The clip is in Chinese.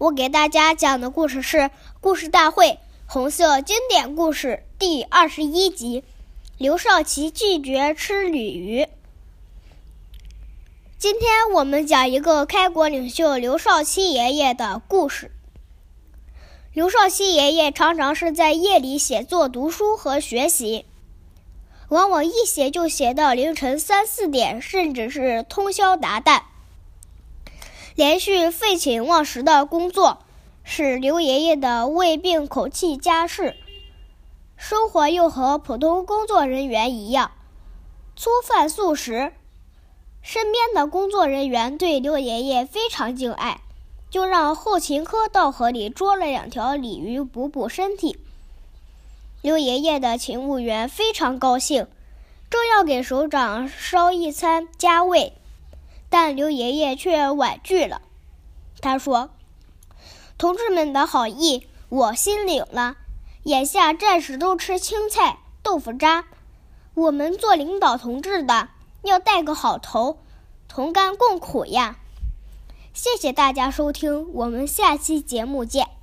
我给大家讲的故事是《故事大会》红色经典故事第二十一集：刘少奇拒绝吃鲤鱼。今天我们讲一个开国领袖刘少奇爷爷的故事。刘少奇爷爷常常是在夜里写作、读书和学习，往往一写就写到凌晨三四点，甚至是通宵达旦。连续废寝忘食的工作，使刘爷爷的胃病口气加深，生活又和普通工作人员一样，粗饭素食。身边的工作人员对刘爷爷非常敬爱。就让后勤科到河里捉了两条鲤鱼补补身体。刘爷爷的勤务员非常高兴，正要给首长烧一餐加味，但刘爷爷却婉拒了。他说：“同志们的好意我心领了，眼下战士都吃青菜豆腐渣，我们做领导同志的要带个好头，同甘共苦呀。”谢谢大家收听，我们下期节目见。